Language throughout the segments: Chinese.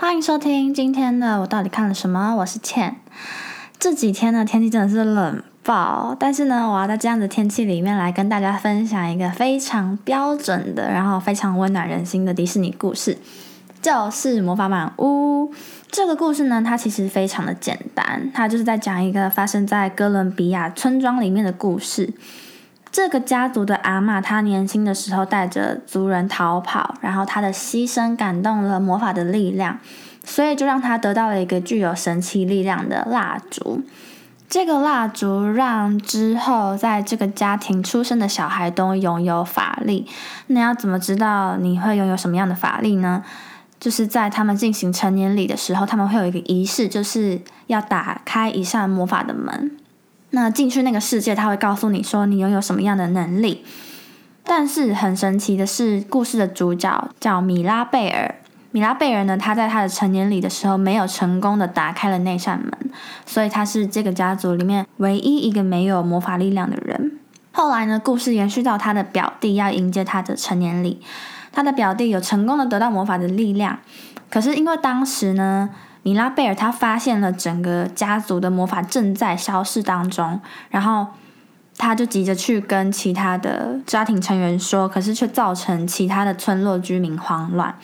欢迎收听今天的我到底看了什么？我是倩。这几天呢，天气真的是冷爆，但是呢，我要在这样的天气里面来跟大家分享一个非常标准的，然后非常温暖人心的迪士尼故事，就是《魔法满屋》。这个故事呢，它其实非常的简单，它就是在讲一个发生在哥伦比亚村庄里面的故事。这个家族的阿嬷，她年轻的时候带着族人逃跑，然后她的牺牲感动了魔法的力量。所以就让他得到了一个具有神奇力量的蜡烛。这个蜡烛让之后在这个家庭出生的小孩都拥有法力。那要怎么知道你会拥有什么样的法力呢？就是在他们进行成年礼的时候，他们会有一个仪式，就是要打开一扇魔法的门。那进去那个世界，他会告诉你说你拥有什么样的能力。但是很神奇的是，故事的主角叫米拉贝尔。米拉贝尔呢？他在他的成年礼的时候没有成功的打开了那扇门，所以他是这个家族里面唯一一个没有魔法力量的人。后来呢，故事延续到他的表弟要迎接他的成年礼，他的表弟有成功的得到魔法的力量，可是因为当时呢，米拉贝尔他发现了整个家族的魔法正在消逝当中，然后他就急着去跟其他的家庭成员说，可是却造成其他的村落居民慌乱。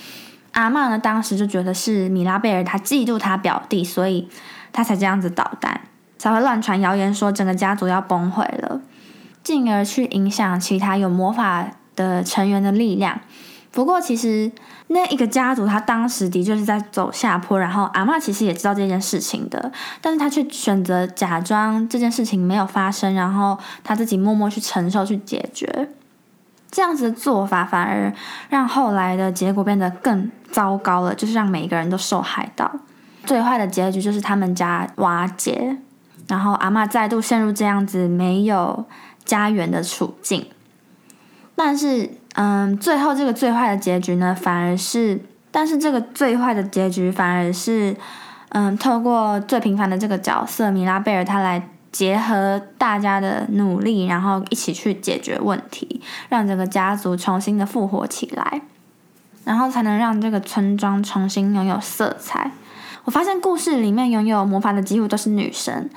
阿妈呢，当时就觉得是米拉贝尔他嫉妒他表弟，所以他才这样子捣蛋，才会乱传谣言说整个家族要崩毁了，进而去影响其他有魔法的成员的力量。不过其实那一个家族他当时的确是在走下坡，然后阿妈其实也知道这件事情的，但是他却选择假装这件事情没有发生，然后他自己默默去承受去解决。这样子的做法反而让后来的结果变得更糟糕了，就是让每一个人都受害到。最坏的结局就是他们家瓦解，然后阿妈再度陷入这样子没有家园的处境。但是，嗯，最后这个最坏的结局呢，反而是，但是这个最坏的结局反而是，嗯，透过最平凡的这个角色米拉贝尔他来。结合大家的努力，然后一起去解决问题，让整个家族重新的复活起来，然后才能让这个村庄重新拥有色彩。我发现故事里面拥有魔法的几乎都是女神，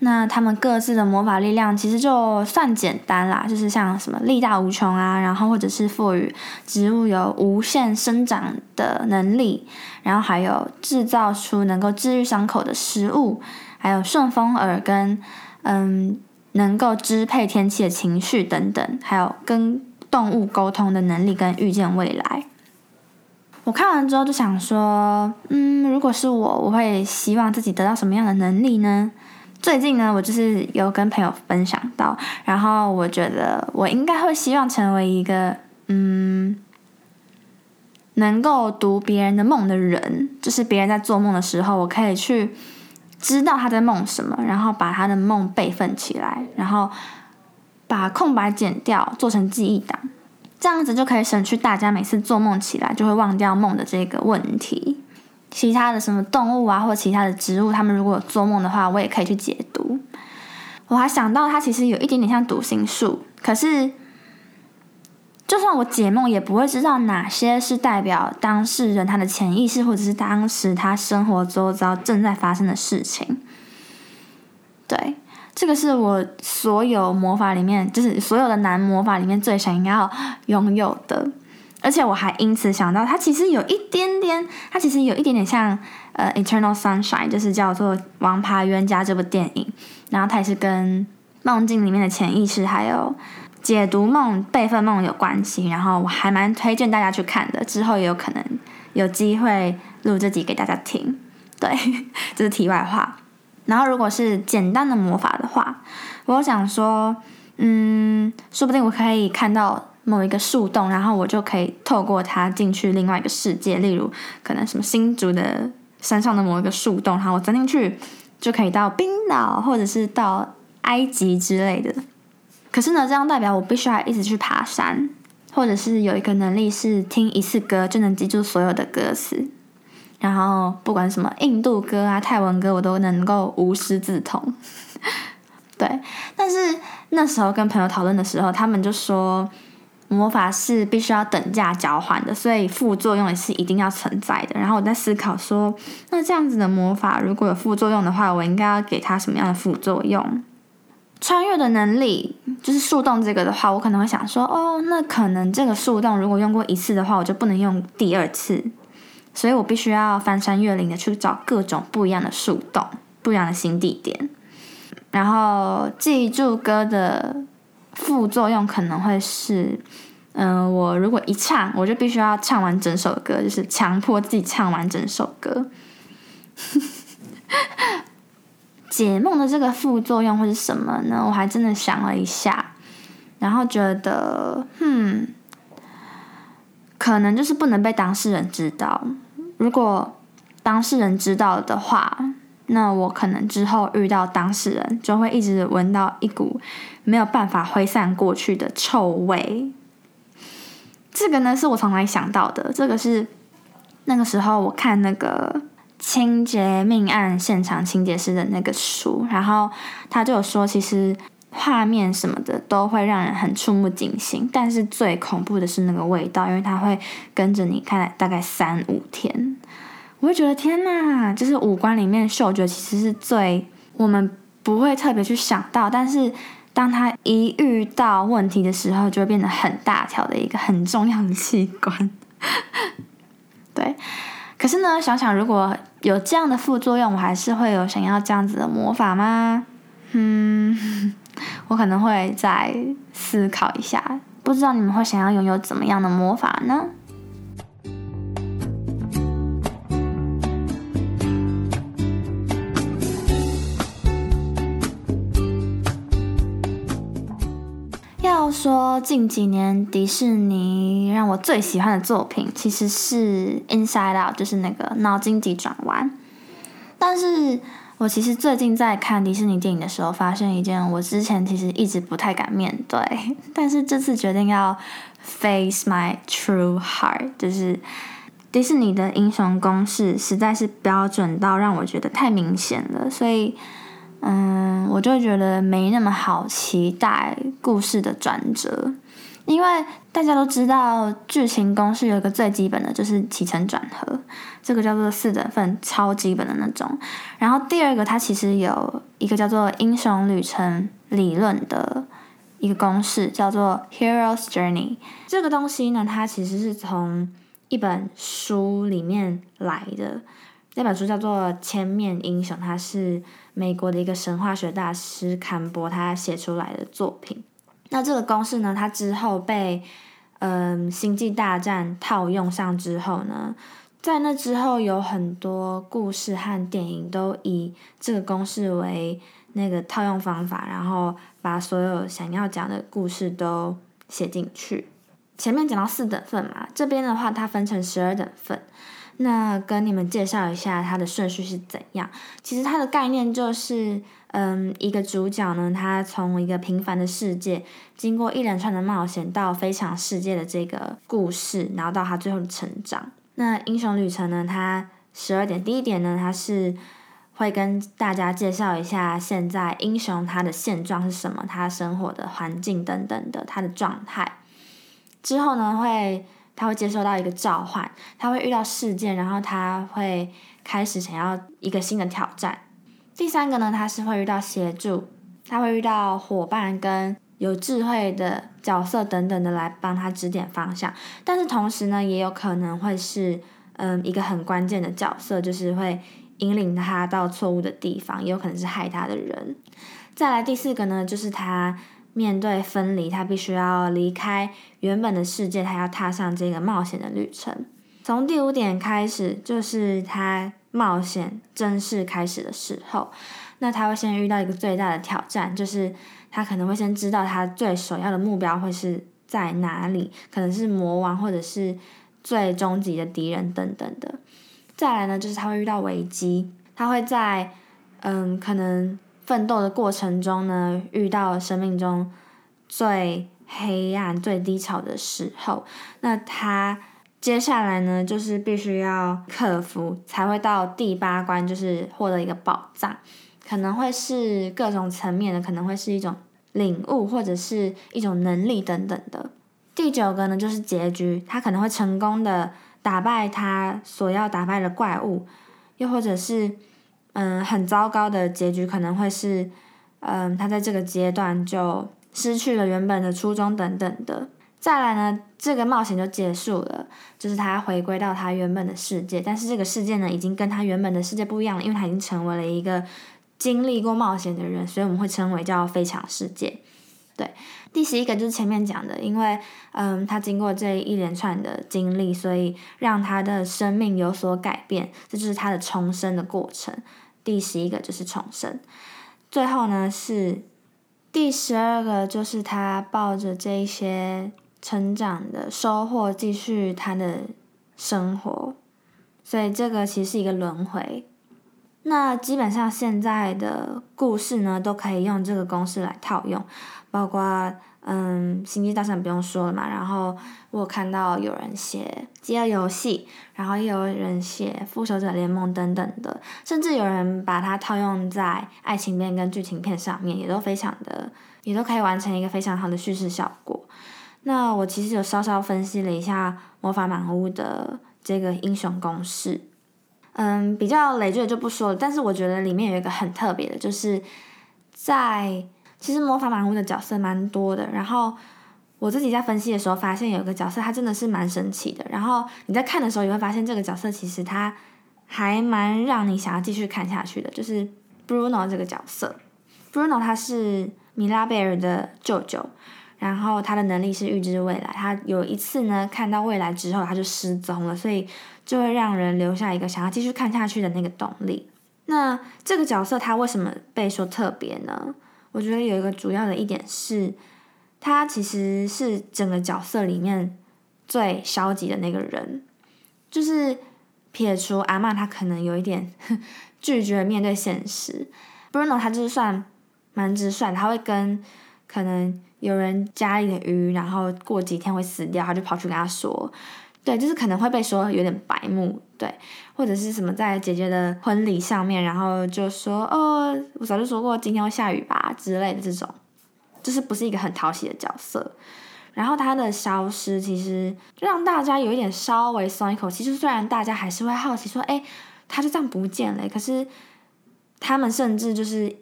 那他们各自的魔法力量其实就算简单啦，就是像什么力大无穷啊，然后或者是赋予植物有无限生长的能力，然后还有制造出能够治愈伤口的食物，还有顺风耳跟。嗯，能够支配天气的情绪等等，还有跟动物沟通的能力，跟预见未来。我看完之后就想说，嗯，如果是我，我会希望自己得到什么样的能力呢？最近呢，我就是有跟朋友分享到，然后我觉得我应该会希望成为一个，嗯，能够读别人的梦的人，就是别人在做梦的时候，我可以去。知道他在梦什么，然后把他的梦备份起来，然后把空白剪掉，做成记忆档，这样子就可以省去大家每次做梦起来就会忘掉梦的这个问题。其他的什么动物啊，或其他的植物，他们如果有做梦的话，我也可以去解读。我还想到，它其实有一点点像读心术，可是。就算我解梦，也不会知道哪些是代表当事人他的潜意识，或者是当时他生活周遭正在发生的事情。对，这个是我所有魔法里面，就是所有的男魔法里面最想要拥有的。而且我还因此想到，它其实有一点点，它其实有一点点像呃《Eternal Sunshine》，就是叫做《王牌冤家》这部电影。然后它也是跟梦境里面的潜意识还有。解读梦、备份梦有关系，然后我还蛮推荐大家去看的。之后也有可能有机会录这集给大家听。对，这是题外话。然后如果是简单的魔法的话，我想说，嗯，说不定我可以看到某一个树洞，然后我就可以透过它进去另外一个世界。例如，可能什么新竹的山上的某一个树洞，然后我钻进去就可以到冰岛，或者是到埃及之类的。可是呢，这样代表我必须要一直去爬山，或者是有一个能力是听一次歌就能记住所有的歌词，然后不管什么印度歌啊、泰文歌，我都能够无师自通。对，但是那时候跟朋友讨论的时候，他们就说，魔法是必须要等价交换的，所以副作用也是一定要存在的。然后我在思考说，那这样子的魔法如果有副作用的话，我应该要给它什么样的副作用？穿越的能力就是树洞这个的话，我可能会想说，哦，那可能这个树洞如果用过一次的话，我就不能用第二次，所以我必须要翻山越岭的去找各种不一样的树洞、不一样的新地点。然后记住歌的副作用可能会是，嗯，我如果一唱，我就必须要唱完整首歌，就是强迫自己唱完整首歌。解梦的这个副作用会是什么呢？我还真的想了一下，然后觉得，嗯，可能就是不能被当事人知道。如果当事人知道的话，那我可能之后遇到当事人就会一直闻到一股没有办法挥散过去的臭味。这个呢，是我从来想到的？这个是那个时候我看那个。清洁命案现场清洁师的那个书，然后他就有说，其实画面什么的都会让人很触目惊心，但是最恐怖的是那个味道，因为它会跟着你看大概三五天。我会觉得天哪，就是五官里面嗅觉其实是最我们不会特别去想到，但是当他一遇到问题的时候，就会变得很大条的一个很重要的器官。对。可是呢，想想如果有这样的副作用，我还是会有想要这样子的魔法吗？嗯，我可能会再思考一下。不知道你们会想要拥有怎么样的魔法呢？说近几年迪士尼让我最喜欢的作品，其实是《Inside Out》，就是那个脑筋急转弯。但是我其实最近在看迪士尼电影的时候，发生一件我之前其实一直不太敢面对，但是这次决定要 face my true heart，就是迪士尼的英雄公式实在是标准到让我觉得太明显了，所以。嗯，我就觉得没那么好期待故事的转折，因为大家都知道剧情公式有一个最基本的就是起承转合，这个叫做四等份，超基本的那种。然后第二个，它其实有一个叫做英雄旅程理论的一个公式，叫做 Hero's Journey。这个东西呢，它其实是从一本书里面来的。那本书叫做《千面英雄》，它是美国的一个神话学大师坎伯他写出来的作品。那这个公式呢，它之后被嗯《星际大战》套用上之后呢，在那之后有很多故事和电影都以这个公式为那个套用方法，然后把所有想要讲的故事都写进去。前面讲到四等份嘛，这边的话它分成十二等份。那跟你们介绍一下它的顺序是怎样。其实它的概念就是，嗯，一个主角呢，他从一个平凡的世界，经过一连串的冒险到非常世界的这个故事，然后到他最后的成长。那英雄旅程呢，它十二点，第一点呢，它是会跟大家介绍一下现在英雄他的现状是什么，他生活的环境等等的他的状态。之后呢，会。他会接收到一个召唤，他会遇到事件，然后他会开始想要一个新的挑战。第三个呢，他是会遇到协助，他会遇到伙伴跟有智慧的角色等等的来帮他指点方向。但是同时呢，也有可能会是嗯一个很关键的角色，就是会引领他到错误的地方，也有可能是害他的人。再来第四个呢，就是他。面对分离，他必须要离开原本的世界，他要踏上这个冒险的旅程。从第五点开始，就是他冒险正式开始的时候。那他会先遇到一个最大的挑战，就是他可能会先知道他最首要的目标会是在哪里，可能是魔王或者是最终极的敌人等等的。再来呢，就是他会遇到危机，他会在嗯可能。奋斗的过程中呢，遇到生命中最黑暗、最低潮的时候，那他接下来呢，就是必须要克服，才会到第八关，就是获得一个宝藏，可能会是各种层面的，可能会是一种领悟，或者是一种能力等等的。第九个呢，就是结局，他可能会成功的打败他所要打败的怪物，又或者是，嗯，很糟糕的结局可能会是，嗯，他在这个阶段就失去了原本的初衷等等的。再来呢，这个冒险就结束了，就是他回归到他原本的世界，但是这个世界呢，已经跟他原本的世界不一样了，因为他已经成为了一个经历过冒险的人，所以我们会称为叫非常世界。对，第十一个就是前面讲的，因为嗯，他经过这一连串的经历，所以让他的生命有所改变，这就是他的重生的过程。第十一个就是重生，最后呢是第十二个，就是他抱着这一些成长的收获继续他的生活，所以这个其实是一个轮回。那基本上现在的故事呢，都可以用这个公式来套用，包括嗯，《星际大战》不用说了嘛。然后我看到有人写《饥饿游戏》，然后也有人写《复仇者联盟》等等的，甚至有人把它套用在爱情片跟剧情片上面，也都非常的，也都可以完成一个非常好的叙事效果。那我其实有稍稍分析了一下《魔法满屋》的这个英雄公式。嗯，比较累赘就不说了。但是我觉得里面有一个很特别的，就是在其实魔法满屋的角色蛮多的。然后我自己在分析的时候，发现有一个角色他真的是蛮神奇的。然后你在看的时候也会发现，这个角色其实他还蛮让你想要继续看下去的。就是 Bruno 这个角色，Bruno 他是米拉贝尔的舅舅，然后他的能力是预知未来。他有一次呢看到未来之后，他就失踪了，所以。就会让人留下一个想要继续看下去的那个动力。那这个角色他为什么被说特别呢？我觉得有一个主要的一点是，他其实是整个角色里面最消极的那个人。就是撇除阿曼，他可能有一点 拒绝面对现实。Bruno 他就是算蛮直率，他会跟可能有人家里的鱼，然后过几天会死掉，他就跑去跟他说。对，就是可能会被说有点白目，对，或者是什么在姐姐的婚礼上面，然后就说哦，我早就说过今天会下雨吧之类的这种，就是不是一个很讨喜的角色。然后他的消失其实让大家有一点稍微松一口气，就虽然大家还是会好奇说，哎，他就这样不见了，可是他们甚至就是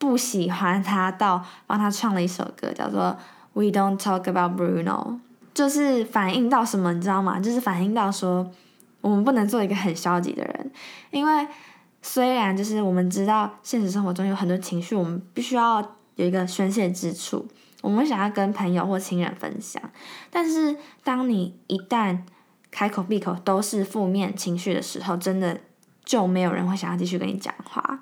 不喜欢他到帮他唱了一首歌，叫做 We Don't Talk About Bruno。就是反映到什么，你知道吗？就是反映到说，我们不能做一个很消极的人，因为虽然就是我们知道现实生活中有很多情绪，我们必须要有一个宣泄之处，我们想要跟朋友或亲人分享，但是当你一旦开口闭口都是负面情绪的时候，真的就没有人会想要继续跟你讲话。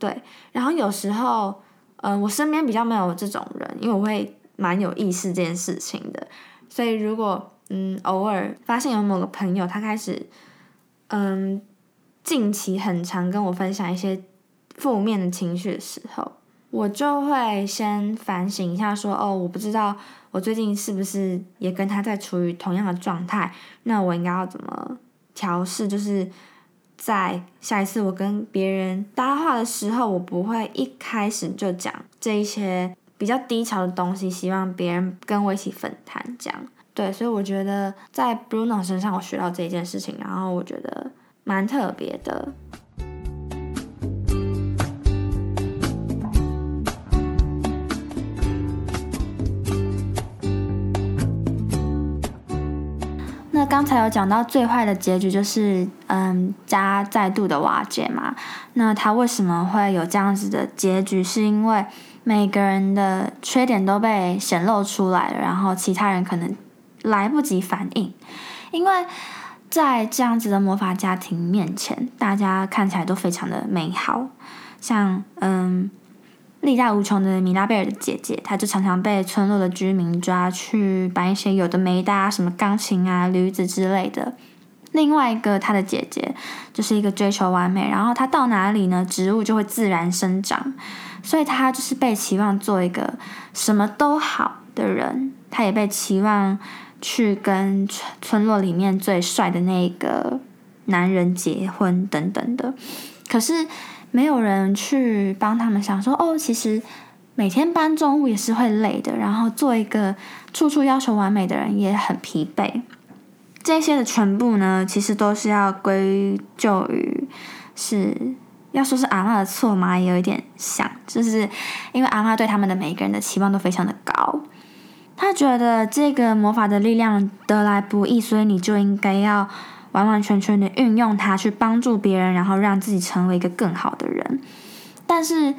对，然后有时候，嗯，我身边比较没有这种人，因为我会蛮有意识这件事情的。所以，如果嗯偶尔发现有某个朋友他开始嗯近期很常跟我分享一些负面的情绪的时候，我就会先反省一下，说哦，我不知道我最近是不是也跟他在处于同样的状态，那我应该要怎么调试？就是在下一次我跟别人搭话的时候，我不会一开始就讲这一些。比较低潮的东西，希望别人跟我一起分摊，这样对，所以我觉得在 Bruno 身上我学到这一件事情，然后我觉得蛮特别的。那刚才有讲到最坏的结局就是嗯家再度的瓦解嘛，那他为什么会有这样子的结局？是因为每个人的缺点都被显露出来了，然后其他人可能来不及反应，因为在这样子的魔法家庭面前，大家看起来都非常的美好，像嗯力大无穷的米拉贝尔的姐姐，她就常常被村落的居民抓去搬一些有的没的啊，什么钢琴啊、驴子之类的。另外一个她的姐姐就是一个追求完美，然后她到哪里呢，植物就会自然生长。所以她就是被期望做一个什么都好的人，她也被期望去跟村村落里面最帅的那个男人结婚等等的。可是没有人去帮他们想说，哦，其实每天搬重物也是会累的，然后做一个处处要求完美的人也很疲惫。这些的全部呢，其实都是要归咎于是要说是阿妈的错吗？也有一点像，就是因为阿妈对他们的每一个人的期望都非常的高，他觉得这个魔法的力量得来不易，所以你就应该要完完全全的运用它去帮助别人，然后让自己成为一个更好的人。但是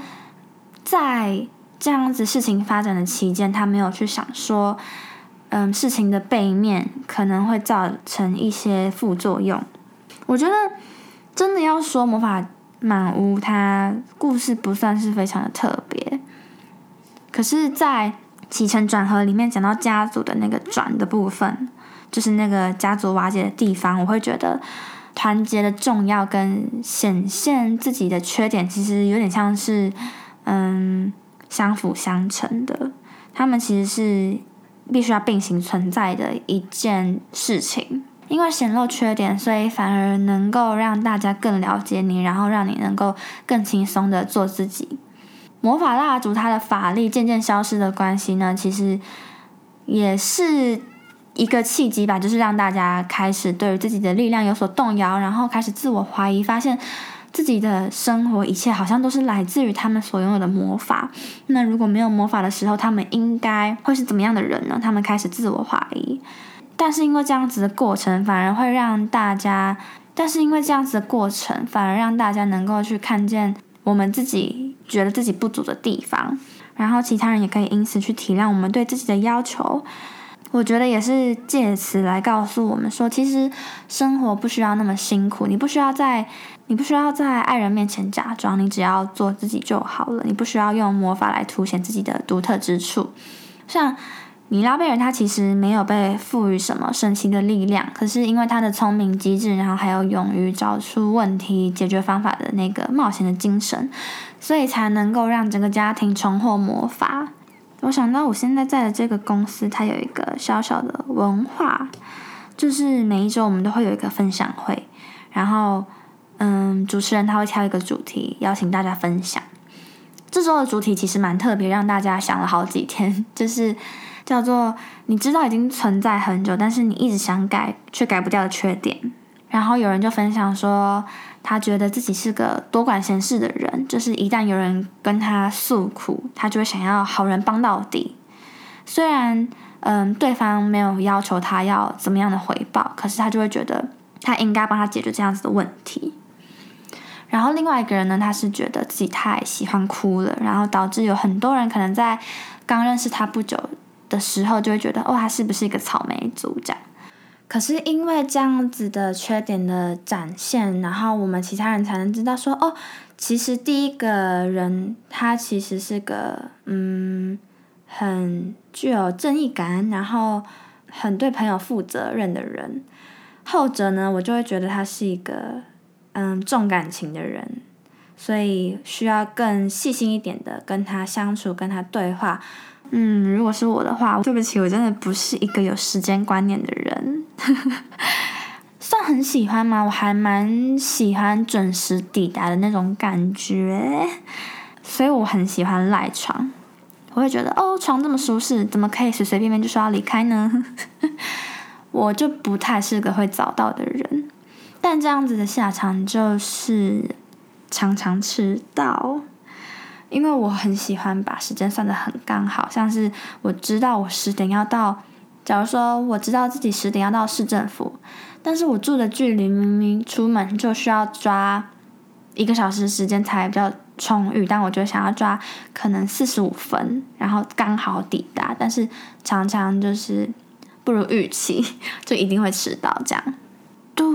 在这样子事情发展的期间，他没有去想说，嗯，事情的背面可能会造成一些副作用。我觉得真的要说魔法满屋，它故事不算是非常的特别，可是，在起承转合里面讲到家族的那个转的部分，就是那个家族瓦解的地方，我会觉得团结的重要跟显现自己的缺点，其实有点像是，嗯。相辅相成的，他们其实是必须要并行存在的一件事情。因为显露缺点，所以反而能够让大家更了解你，然后让你能够更轻松的做自己。魔法蜡烛它的法力渐渐消失的关系呢，其实也是一个契机吧，就是让大家开始对于自己的力量有所动摇，然后开始自我怀疑，发现。自己的生活一切好像都是来自于他们所拥有的魔法。那如果没有魔法的时候，他们应该会是怎么样的人呢？他们开始自我怀疑。但是因为这样子的过程，反而会让大家，但是因为这样子的过程，反而让大家能够去看见我们自己觉得自己不足的地方，然后其他人也可以因此去体谅我们对自己的要求。我觉得也是借此来告诉我们说，其实生活不需要那么辛苦，你不需要在。你不需要在爱人面前假装，你只要做自己就好了。你不需要用魔法来凸显自己的独特之处。像米拉贝尔，他其实没有被赋予什么神奇的力量，可是因为他的聪明机智，然后还有勇于找出问题、解决方法的那个冒险的精神，所以才能够让整个家庭重获魔法。我想到我现在在的这个公司，它有一个小小的文化，就是每一周我们都会有一个分享会，然后。嗯，主持人他会挑一个主题邀请大家分享。这周的主题其实蛮特别，让大家想了好几天，就是叫做你知道已经存在很久，但是你一直想改却改不掉的缺点。然后有人就分享说，他觉得自己是个多管闲事的人，就是一旦有人跟他诉苦，他就会想要好人帮到底。虽然嗯，对方没有要求他要怎么样的回报，可是他就会觉得他应该帮他解决这样子的问题。然后另外一个人呢，他是觉得自己太喜欢哭了，然后导致有很多人可能在刚认识他不久的时候，就会觉得哦，他是不是一个草莓族这样？可是因为这样子的缺点的展现，然后我们其他人才能知道说，哦，其实第一个人他其实是个嗯，很具有正义感，然后很对朋友负责任的人。后者呢，我就会觉得他是一个。嗯，重感情的人，所以需要更细心一点的跟他相处，跟他对话。嗯，如果是我的话，对不起，我真的不是一个有时间观念的人。算很喜欢吗？我还蛮喜欢准时抵达的那种感觉，所以我很喜欢赖床。我会觉得，哦，床这么舒适，怎么可以随随便便就说要离开呢？我就不太是个会早到的人。但这样子的下场就是常常迟到，因为我很喜欢把时间算得很刚好，像是我知道我十点要到，假如说我知道自己十点要到市政府，但是我住的距离明明出门就需要抓一个小时时间才比较充裕，但我就想要抓可能四十五分，然后刚好抵达，但是常常就是不如预期，就一定会迟到这样。对，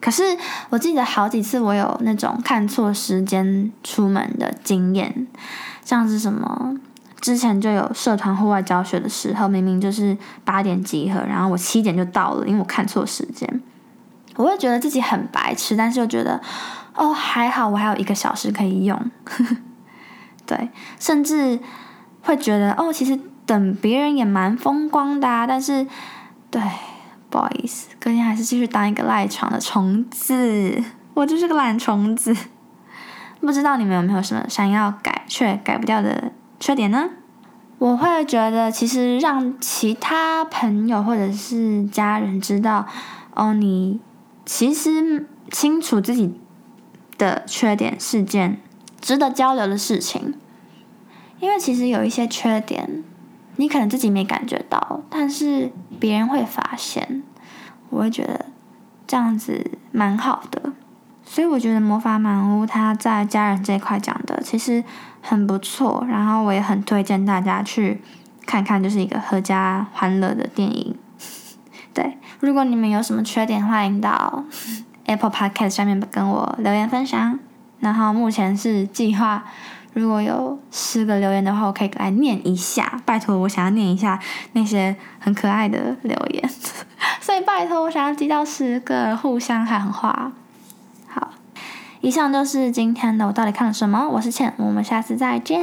可是我记得好几次我有那种看错时间出门的经验，像是什么之前就有社团户外教学的时候，明明就是八点集合，然后我七点就到了，因为我看错时间，我会觉得自己很白痴，但是又觉得哦还好，我还有一个小时可以用，对，甚至会觉得哦其实等别人也蛮风光的，啊，但是对。不好意思，隔天还是继续当一个赖床的虫子。我就是个懒虫子。不知道你们有没有什么想要改却改不掉的缺点呢？我会觉得，其实让其他朋友或者是家人知道，哦，你其实清楚自己的缺点是件值得交流的事情。因为其实有一些缺点，你可能自己没感觉到，但是别人会发现。我会觉得这样子蛮好的，所以我觉得《魔法满屋》它在家人这一块讲的其实很不错，然后我也很推荐大家去看看，就是一个合家欢乐的电影。对，如果你们有什么缺点，欢迎到 Apple Podcast 上面跟我留言分享。然后目前是计划。如果有十个留言的话，我可以来念一下。拜托，我想要念一下那些很可爱的留言，所以拜托，我想要记到十个互相喊话。以上就是今天的我到底看了什么。我是倩，我们下次再见。